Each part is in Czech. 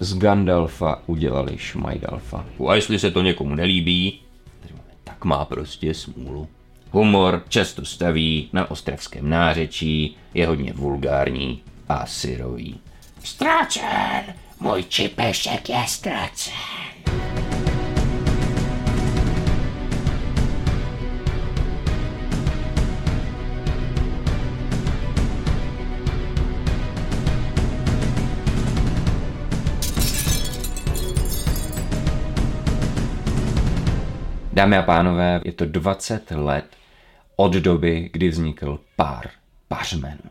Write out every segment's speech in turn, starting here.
z Gandalfa udělali Šmajdalfa. A jestli se to někomu nelíbí, tak má prostě smůlu. Humor často staví na ostravském nářečí, je hodně vulgární a syrový. Ztracen! Můj čipešek je ztracen! Dámy a pánové, je to 20 let od doby, kdy vznikl pár pařmenů.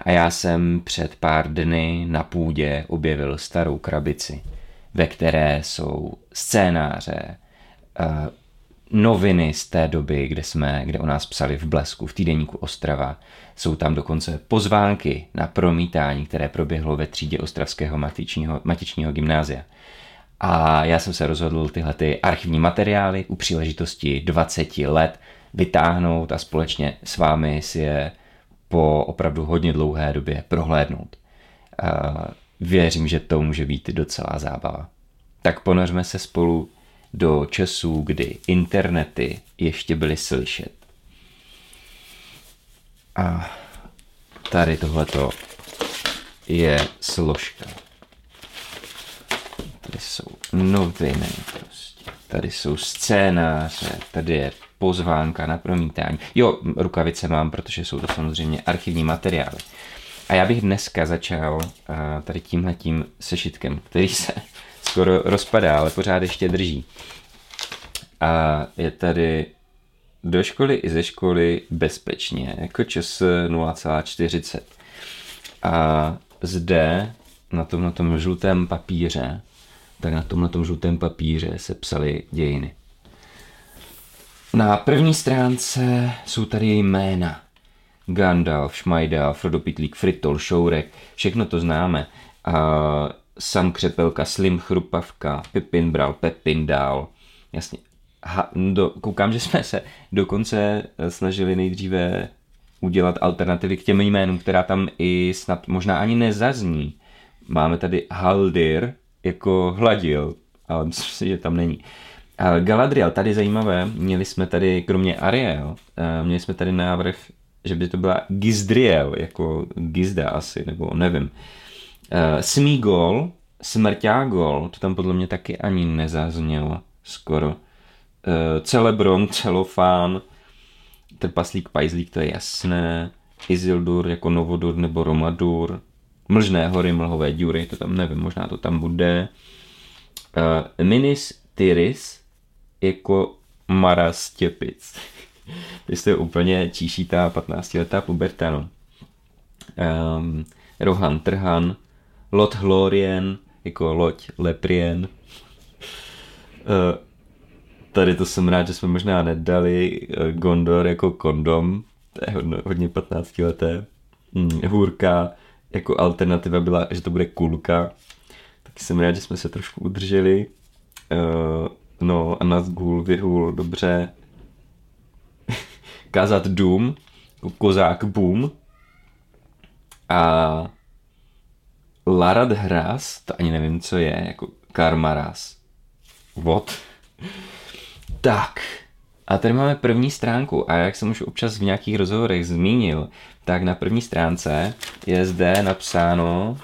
A já jsem před pár dny na půdě objevil starou krabici, ve které jsou scénáře, eh, noviny z té doby, kde jsme, kde o nás psali v Blesku, v týdeníku Ostrava. Jsou tam dokonce pozvánky na promítání, které proběhlo ve třídě Ostravského matičního, matičního gymnázia. A já jsem se rozhodl tyhle ty archivní materiály u příležitosti 20 let vytáhnout a společně s vámi si je po opravdu hodně dlouhé době prohlédnout. Věřím, že to může být docela zábava. Tak ponořme se spolu do časů, kdy internety ještě byly slyšet. A tady tohleto je složka. Tady jsou noviny prostě. Tady jsou scénáře, tady je pozvánka na promítání. Jo, rukavice mám, protože jsou to samozřejmě archivní materiály. A já bych dneska začal uh, tady tímhletím sešitkem, který se skoro rozpadá, ale pořád ještě drží. A je tady do školy i ze školy bezpečně, jako čas 0,40. A zde na tom, na tom žlutém papíře, tak na tom, na tom žlutém papíře se psaly dějiny. Na první stránce jsou tady jména. Gandalf, Šmajdal, Frodo Pitlík, Fritol, Šourek, všechno to známe. A Sam Křepelka, Slim Chrupavka, Pipin Bral, Pepin dál. Jasně. Ha, do, koukám, že jsme se dokonce snažili nejdříve udělat alternativy k těm jménům, která tam i snad možná ani nezazní. Máme tady Haldir jako hladil, ale myslím si, že tam není. Galadriel, tady zajímavé, měli jsme tady, kromě Ariel, eh, měli jsme tady návrh, že by to byla Gizdriel, jako Gizda asi, nebo nevím. Eh, Smígol, Smrťágol, to tam podle mě taky ani nezaznělo skoro. Eh, Celebron, Celofán, Trpaslík, Pajzlík, to je jasné. Isildur jako Novodur nebo Romadur. Mlžné hory, mlhové díry, to tam nevím, možná to tam bude. Minis Tyris, jako Mara Stěpic. Jestli je úplně číšítá 15-letá puberta, no. Um, Rohan Trhan, Lot Hlorien, jako loď Leprien. Uh, tady to jsem rád, že jsme možná nedali uh, Gondor jako kondom, to je hodně, hodně 15 leté. Hmm, hůrka jako alternativa byla, že to bude kulka. Taky jsem rád, že jsme se trošku udrželi. Uh, No a Nazgul vyhul dobře kázat dům, jako kozák boom. A Larad Hras, to ani nevím, co je, jako Karmaras. What? Tak, a tady máme první stránku a jak jsem už občas v nějakých rozhovorech zmínil, tak na první stránce je zde napsáno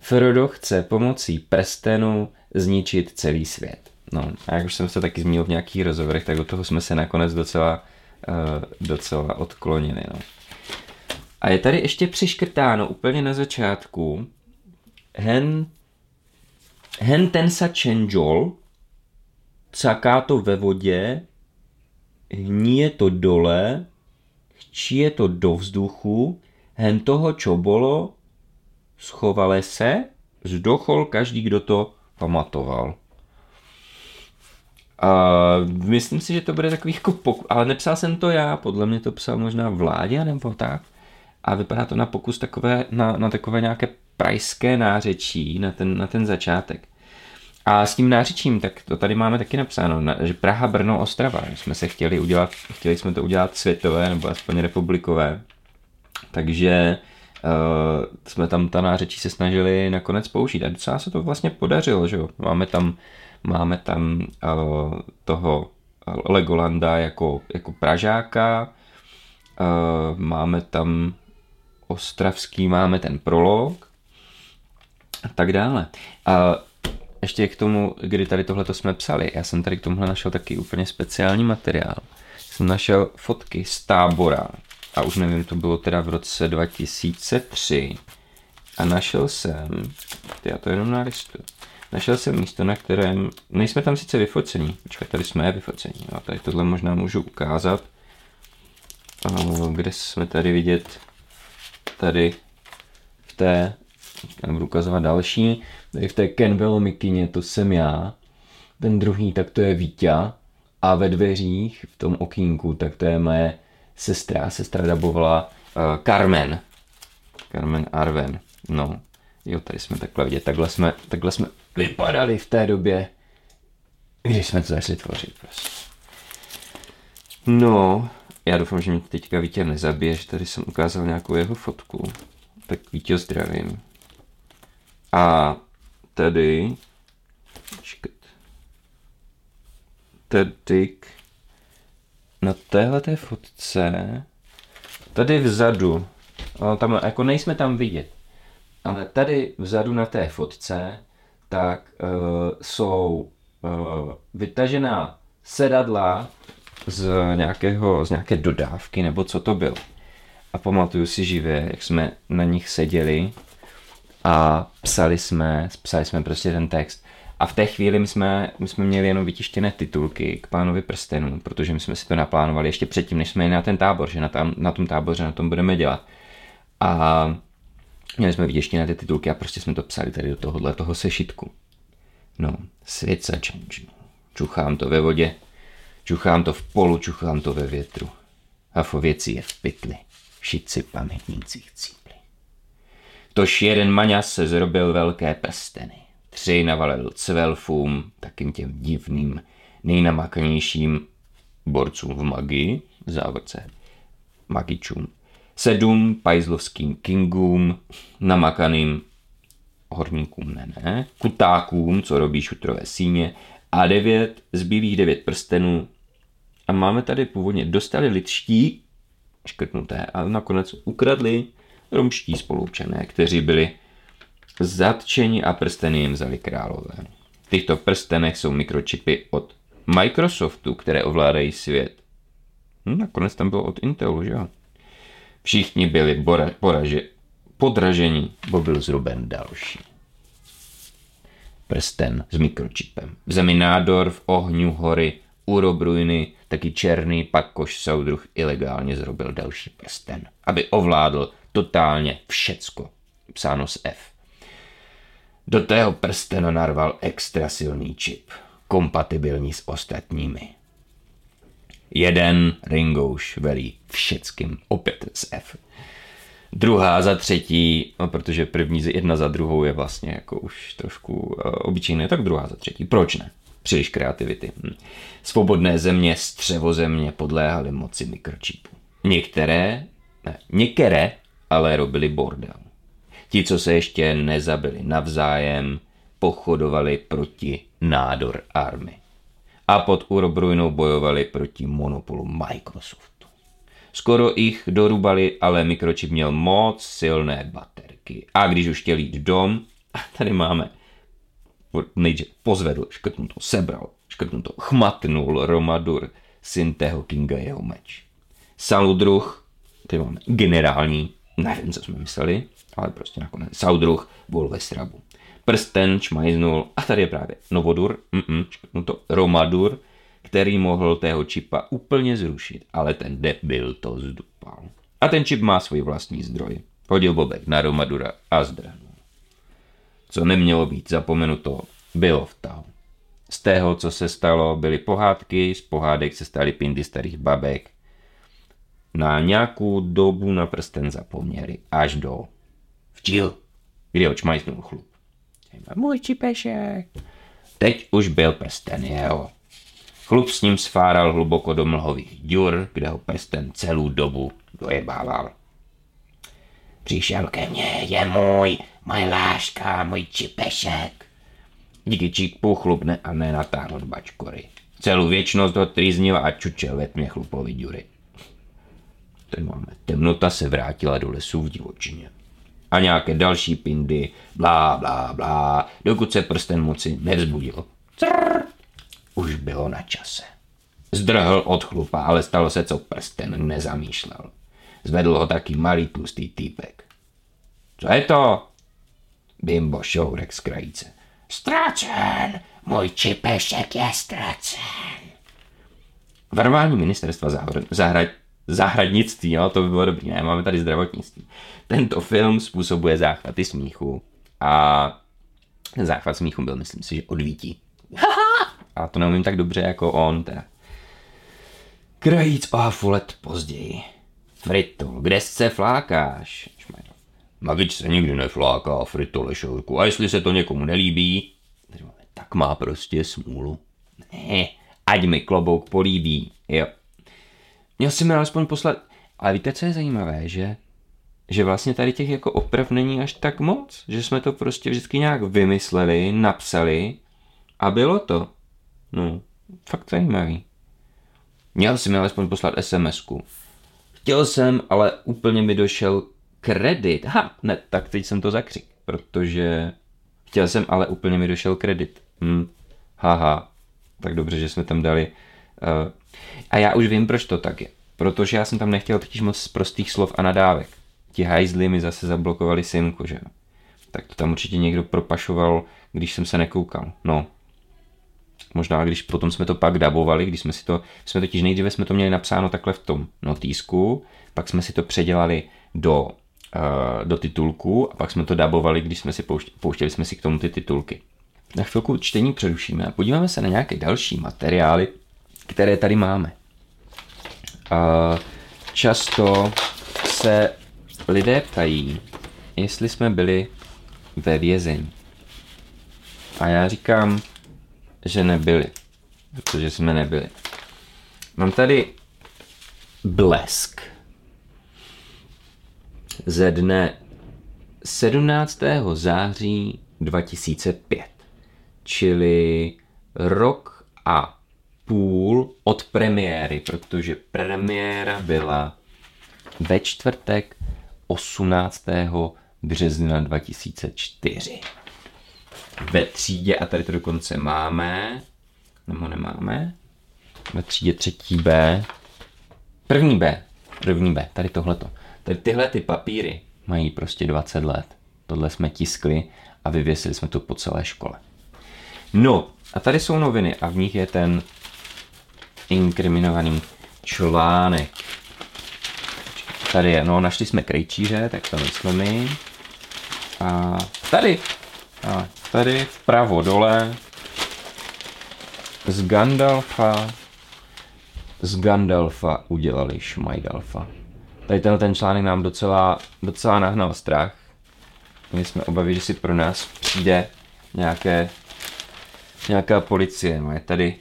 Frodo chce pomocí prstenu zničit celý svět. No, a jak už jsem se taky zmínil v nějakých rozhovorech, tak od toho jsme se nakonec docela, uh, docela odklonili. No. A je tady ještě přiškrtáno úplně na začátku hen, hen tensa čenžol, caká to ve vodě, hníje to dole, je to do vzduchu, hen toho, čo bolo, schovale se, zdochol každý, kdo to pamatoval. A myslím si, že to bude takový jako pokus, ale nepsal jsem to já, podle mě to psal možná vládě nebo tak. A vypadá to na pokus takové, na, na takové nějaké prajské nářečí, na ten, na ten začátek. A s tím nářečím, tak to tady máme taky napsáno, že Praha, Brno, Ostrava. Jsme se chtěli udělat, chtěli jsme to udělat světové nebo aspoň republikové. Takže jsme tam ta nářečí se snažili nakonec použít a docela se to vlastně podařilo, že jo. Máme tam, máme tam uh, toho Legolanda jako, jako Pražáka, uh, máme tam Ostravský, máme ten prolog a tak dále. A ještě k tomu, kdy tady tohle jsme psali, já jsem tady k tomuhle našel taky úplně speciální materiál. Jsem našel fotky z tábora. A už nevím, to bylo teda v roce 2003 a našel jsem, já to jenom nalistu, našel jsem místo, na kterém, nejsme tam sice vyfocení, počkej, tady jsme vyfocení, a tady tohle možná můžu ukázat, kde jsme tady vidět, tady v té, budu ukazovat další, tady v té Ken mikině, to jsem já, ten druhý, tak to je Vítě a ve dveřích, v tom okýnku, tak to je moje sestra, sestra dabovala uh, Carmen. Carmen Arven, no. Jo, tady jsme takhle vidět, takhle jsme, takhle jsme vypadali v té době, když jsme to začali tvořit prostě. No, já doufám, že mě teďka Vítě nezabije, že tady jsem ukázal nějakou jeho fotku. Tak Vítě zdravím. A čekat, tady na téhle té fotce, tady vzadu, tam, jako nejsme tam vidět, ale tady vzadu na té fotce, tak uh, jsou uh, vytažená sedadla z, nějakého, z nějaké dodávky, nebo co to bylo. A pamatuju si živě, jak jsme na nich seděli a psali jsme, psali jsme prostě ten text. A v té chvíli my jsme, my jsme měli jenom vytištěné titulky k pánovi prstenů, protože my jsme si to naplánovali ještě předtím, než jsme jeli na ten tábor, že na, tam, na tom táboře na tom budeme dělat. A měli jsme vytištěné ty titulky a prostě jsme to psali tady do tohohle toho sešitku. No, svět se Čuchám to ve vodě, čuchám to v polu, čuchám to ve větru. A věci je v pytli, všichni pamětníci cípli. Tož jeden maňas se zrobil velké prsteny tři navalil cvelfům, takým těm divným, nejnamakanějším borcům v magii, závodce magičům, sedm pajzlovským kingům, namakaným horníkům, ne, ne, kutákům, co robí šutrové síně, a devět, zbylých devět prstenů. A máme tady původně, dostali lidští, škrtnuté, a nakonec ukradli romští spolupčané, kteří byli Zatčení a prsteny jim vzali králové. V těchto prstenech jsou mikročipy od Microsoftu, které ovládají svět. Hm, nakonec tam bylo od Intelu, že jo? Všichni byli bora, poraže, podražení, bo byl zruben další. Prsten s mikročipem. V zemi nádor, v ohňu hory, urobrujny, taky černý, pak koš soudruh ilegálně zrobil další prsten, aby ovládl totálně všecko. Psáno s F. Do tého prstena narval extra silný čip, kompatibilní s ostatními. Jeden Ringouš velí všeckým opět z F. Druhá za třetí, no protože první jedna za druhou je vlastně jako už trošku uh, obyčejné, tak druhá za třetí. Proč ne? Příliš kreativity. Hm. Svobodné země, střevozemě podléhaly moci mikročipů. Některé, ne, některé ale robili bordel. Ti, co se ještě nezabili navzájem, pochodovali proti nádor army. A pod Urobrujnou bojovali proti monopolu Microsoftu. Skoro jich dorubali, ale mikročip měl moc silné baterky. A když už chtěl jít dom, a tady máme, nejdřív pozvedl, škrtnul to, sebral, škrtnul to, chmatnul Romadur, syn tého kinga jeho meč. Saludruh, tady máme generální, nevím, co jsme mysleli, ale prostě nakonec Saudruh byl ve srabu. Prsten čmajznul a tady je právě Novodur, mm no to Romadur, který mohl tého čipa úplně zrušit, ale ten debil to zdupal. A ten čip má svůj vlastní zdroj. Hodil Bobek na Romadura a zdrhnul. Co nemělo být zapomenuto, bylo v tahu. Z tého, co se stalo, byly pohádky, z pohádek se staly pindy starých babek. Na nějakou dobu na prsten zapomněli, až do Včil, kdy očmajsnul chlup. Můj čipešek. Teď už byl prsten jeho. Chlup s ním sfáral hluboko do mlhových děr, kde ho prsten celou dobu dojebával. Přišel ke mně, je můj, moje láška, můj čipešek. Díky číkpu chlupne a nenatáhl od bačkory. Celou věčnost ho trýznil a čučel ve tmě chlupovi děry. Ten máme. Temnota se vrátila do lesů v divočině. A nějaké další pindy, blá, blá, blá, dokud se prsten moci nevzbudil. Crr, už bylo na čase. Zdrhl od chlupa, ale stalo se, co prsten nezamýšlel. Zvedl ho taky malý tlustý týpek. Co je to? Bimbo šourek z krajice. Ztracen, můj čipešek je ztracen. Varování ministerstva zahr- zahra- zahradnictví, jo, to by bylo dobrý, ne, máme tady zdravotnictví. Tento film způsobuje záchvaty smíchu a záchvat smíchu byl, myslím si, že odvítí. A to neumím tak dobře jako on, teda. Krajíc hafu let později. Fritol, kde se flákáš? Magič se nikdy nefláká, Fritole šourku. A jestli se to někomu nelíbí, tak má prostě smůlu. Ne, ať mi klobouk políbí, jo. Měl si mi alespoň poslat, ale víte, co je zajímavé, že že vlastně tady těch jako oprav není až tak moc, že jsme to prostě vždycky nějak vymysleli, napsali a bylo to. No, fakt zajímavý. Měl si mi alespoň poslat SMS-ku. Chtěl jsem, ale úplně mi došel kredit. Ha, ne, tak teď jsem to zakřik, protože chtěl jsem, ale úplně mi došel kredit. Hm, haha, tak dobře, že jsme tam dali. Uh, a já už vím, proč to tak je. Protože já jsem tam nechtěl totiž moc prostých slov a nadávek. Ti hajzli mi zase zablokovali simku, že. Tak to tam určitě někdo propašoval, když jsem se nekoukal. No, možná když potom jsme to pak dabovali, když jsme si to, jsme totiž nejdříve jsme to měli napsáno takhle v tom notýsku, pak jsme si to předělali do, uh, do titulku a pak jsme to dabovali, když jsme si pouštěli, pouštěli jsme si k tomu ty titulky. Na chvilku čtení přerušíme a podíváme se na nějaké další materiály, které tady máme. Uh, často se lidé ptají, jestli jsme byli ve vězení. A já říkám, že nebyli, protože jsme nebyli. Mám tady blesk ze dne 17. září 2005, čili rok a půl od premiéry, protože premiéra byla ve čtvrtek 18. března 2004 ve třídě, a tady to dokonce máme, nebo nemáme, ve třídě třetí B, první B, první B, tady tohleto. Tady tyhle ty papíry mají prostě 20 let. Tohle jsme tiskli a vyvěsili jsme to po celé škole. No, a tady jsou noviny a v nich je ten inkriminovaný článek. Tady je, no našli jsme krejčíře, tak to myslíme. A tady, a tady vpravo dole z Gandalfa z Gandalfa udělali Šmajdalfa. Tady tenhle ten článek nám docela, docela nahnal strach. My jsme obavili, že si pro nás přijde nějaké, nějaká policie. No je tady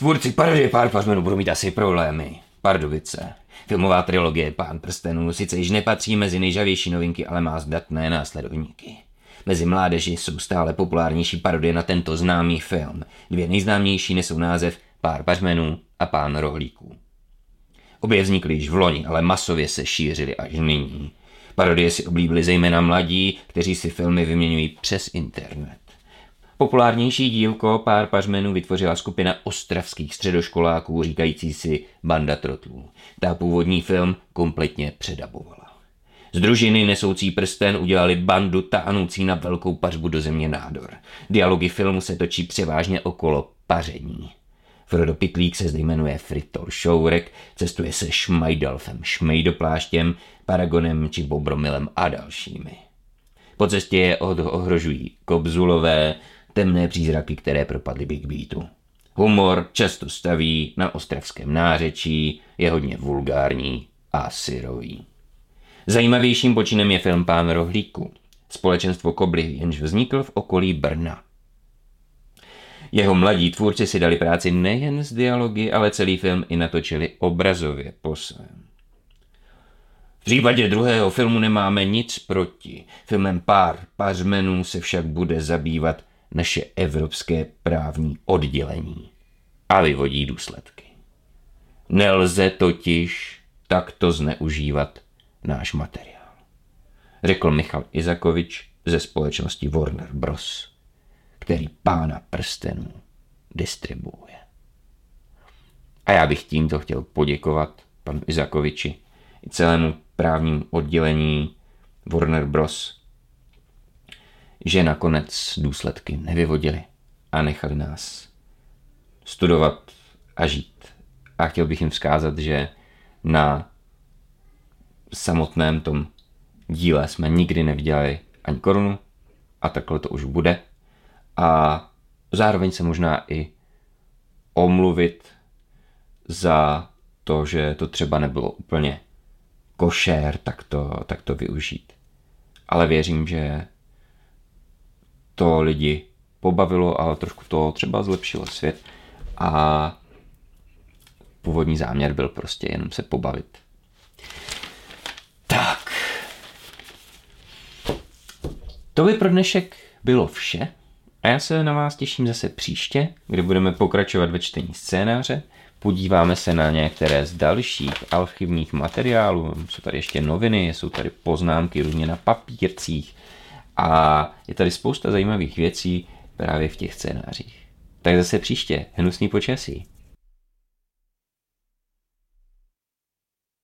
tvůrci parodie pár pařmenů budou mít asi problémy. Pardubice. Filmová trilogie Pán prstenů sice již nepatří mezi nejžavější novinky, ale má zdatné následovníky. Mezi mládeži jsou stále populárnější parodie na tento známý film. Dvě nejznámější nesou název Pár pařmenů a Pán rohlíků. Obě vznikly již v loni, ale masově se šířily až nyní. Parodie si oblíbili zejména mladí, kteří si filmy vyměňují přes internet. Populárnější dílko Pár pařmenů vytvořila skupina ostravských středoškoláků říkající si Banda trotlů. Ta původní film kompletně předabovala. Z družiny nesoucí prsten udělali bandu táhnoucí na velkou pařbu do země nádor. Dialogy filmu se točí převážně okolo paření. Frodo Pitlík se zde jmenuje Fritol Šourek, cestuje se Šmajdalfem, Šmejdopláštěm, Paragonem či Bobromilem a dalšími. Po cestě je ohrožují kobzulové, temné přízraky, které propadly Big Beatu. Humor často staví na ostravském nářečí, je hodně vulgární a syrový. Zajímavějším počinem je film Pán rohlíku. Společenstvo Kobly, jenž vznikl v okolí Brna. Jeho mladí tvůrci si dali práci nejen z dialogy, ale celý film i natočili obrazově po svém. V případě druhého filmu nemáme nic proti. Filmem Pár pařmenů se však bude zabývat naše evropské právní oddělení a vyvodí důsledky. Nelze totiž takto zneužívat náš materiál, řekl Michal Izakovič ze společnosti Warner Bros., který pána prstenů distribuuje. A já bych tímto chtěl poděkovat panu Izakoviči i celému právnímu oddělení Warner Bros., že nakonec důsledky nevyvodili a nechali nás studovat a žít. A chtěl bych jim vzkázat, že na samotném tom díle jsme nikdy neviděli ani korunu a takhle to už bude. A zároveň se možná i omluvit za to, že to třeba nebylo úplně košer, tak to, tak to využít. Ale věřím, že to lidi pobavilo a trošku to třeba zlepšilo svět. A původní záměr byl prostě jenom se pobavit. Tak. To by pro dnešek bylo vše. A já se na vás těším zase příště, kdy budeme pokračovat ve čtení scénáře. Podíváme se na některé z dalších archivních materiálů. Jsou tady ještě noviny, jsou tady poznámky různě na papírcích. A je tady spousta zajímavých věcí právě v těch scénářích. Tak zase příště. Hnusný počasí.